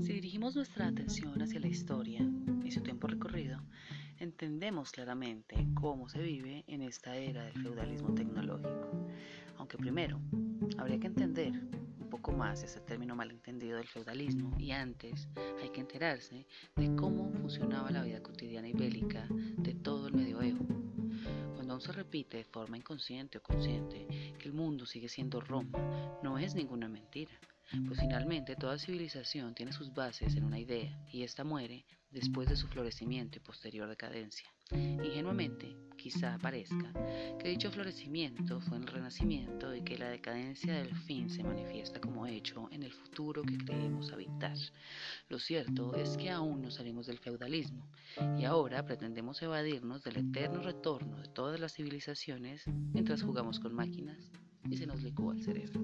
Si dirigimos nuestra atención hacia la historia y su tiempo recorrido, entendemos claramente cómo se vive en esta era del feudalismo tecnológico. Aunque primero, habría que entender un poco más ese término malentendido del feudalismo y antes hay que enterarse de cómo funcionaba la vida cotidiana y bélica se repite de forma inconsciente o consciente que el mundo sigue siendo Roma, no es ninguna mentira pues finalmente toda civilización tiene sus bases en una idea y ésta muere después de su florecimiento y posterior decadencia. Ingenuamente, quizá parezca que dicho florecimiento fue el renacimiento y que la decadencia del fin se manifiesta como hecho en el futuro que creemos habitar. Lo cierto es que aún no salimos del feudalismo y ahora pretendemos evadirnos del eterno retorno de todas las civilizaciones mientras jugamos con máquinas y se nos licúa el cerebro.